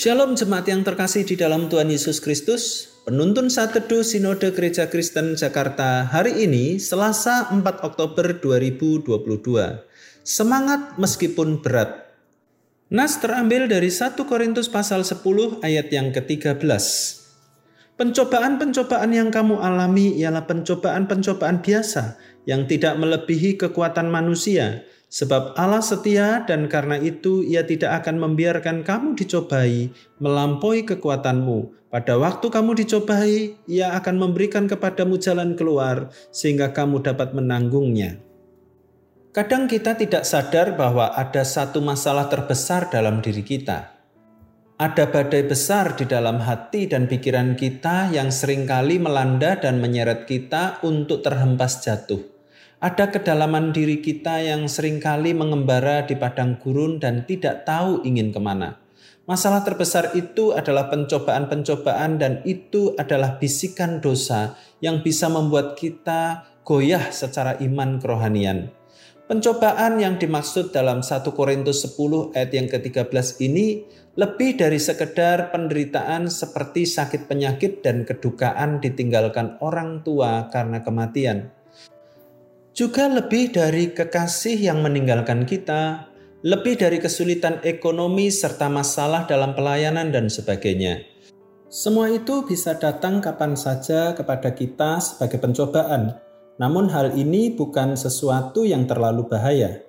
Shalom jemaat yang terkasih di dalam Tuhan Yesus Kristus. Penuntun saat teduh Sinode Gereja Kristen Jakarta hari ini Selasa 4 Oktober 2022. Semangat meskipun berat. Nas terambil dari 1 Korintus pasal 10 ayat yang ke-13. Pencobaan-pencobaan yang kamu alami ialah pencobaan-pencobaan biasa yang tidak melebihi kekuatan manusia, Sebab Allah setia dan karena itu ia tidak akan membiarkan kamu dicobai melampaui kekuatanmu. Pada waktu kamu dicobai, ia akan memberikan kepadamu jalan keluar sehingga kamu dapat menanggungnya. Kadang kita tidak sadar bahwa ada satu masalah terbesar dalam diri kita. Ada badai besar di dalam hati dan pikiran kita yang sering kali melanda dan menyeret kita untuk terhempas jatuh. Ada kedalaman diri kita yang sering kali mengembara di padang gurun dan tidak tahu ingin ke mana. Masalah terbesar itu adalah pencobaan-pencobaan dan itu adalah bisikan dosa yang bisa membuat kita goyah secara iman kerohanian. Pencobaan yang dimaksud dalam 1 Korintus 10 ayat yang ke-13 ini lebih dari sekedar penderitaan seperti sakit penyakit dan kedukaan ditinggalkan orang tua karena kematian juga lebih dari kekasih yang meninggalkan kita, lebih dari kesulitan ekonomi serta masalah dalam pelayanan dan sebagainya. Semua itu bisa datang kapan saja kepada kita sebagai pencobaan. Namun hal ini bukan sesuatu yang terlalu bahaya.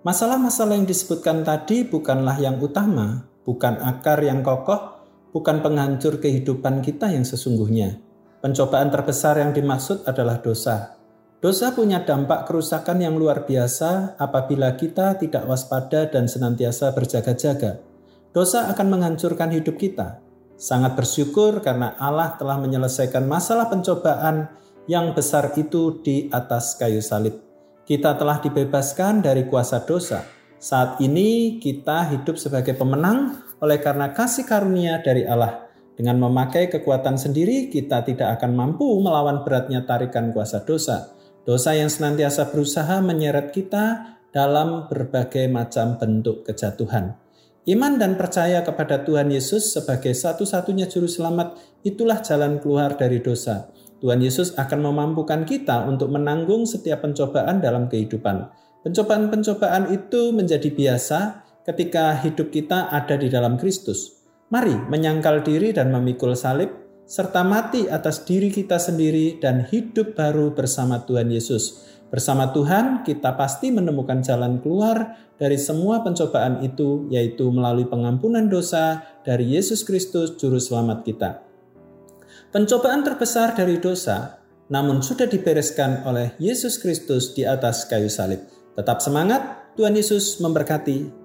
Masalah-masalah yang disebutkan tadi bukanlah yang utama, bukan akar yang kokoh, bukan penghancur kehidupan kita yang sesungguhnya. Pencobaan terbesar yang dimaksud adalah dosa. Dosa punya dampak kerusakan yang luar biasa apabila kita tidak waspada dan senantiasa berjaga-jaga. Dosa akan menghancurkan hidup kita. Sangat bersyukur karena Allah telah menyelesaikan masalah pencobaan yang besar itu di atas kayu salib. Kita telah dibebaskan dari kuasa dosa. Saat ini kita hidup sebagai pemenang oleh karena kasih karunia dari Allah. Dengan memakai kekuatan sendiri, kita tidak akan mampu melawan beratnya tarikan kuasa dosa. Dosa yang senantiasa berusaha menyeret kita dalam berbagai macam bentuk kejatuhan. Iman dan percaya kepada Tuhan Yesus sebagai satu-satunya juru selamat itulah jalan keluar dari dosa. Tuhan Yesus akan memampukan kita untuk menanggung setiap pencobaan dalam kehidupan. Pencobaan-pencobaan itu menjadi biasa ketika hidup kita ada di dalam Kristus. Mari menyangkal diri dan memikul salib serta mati atas diri kita sendiri dan hidup baru bersama Tuhan Yesus. Bersama Tuhan, kita pasti menemukan jalan keluar dari semua pencobaan itu, yaitu melalui pengampunan dosa dari Yesus Kristus, Juru Selamat kita. Pencobaan terbesar dari dosa, namun sudah dibereskan oleh Yesus Kristus di atas kayu salib. Tetap semangat, Tuhan Yesus memberkati.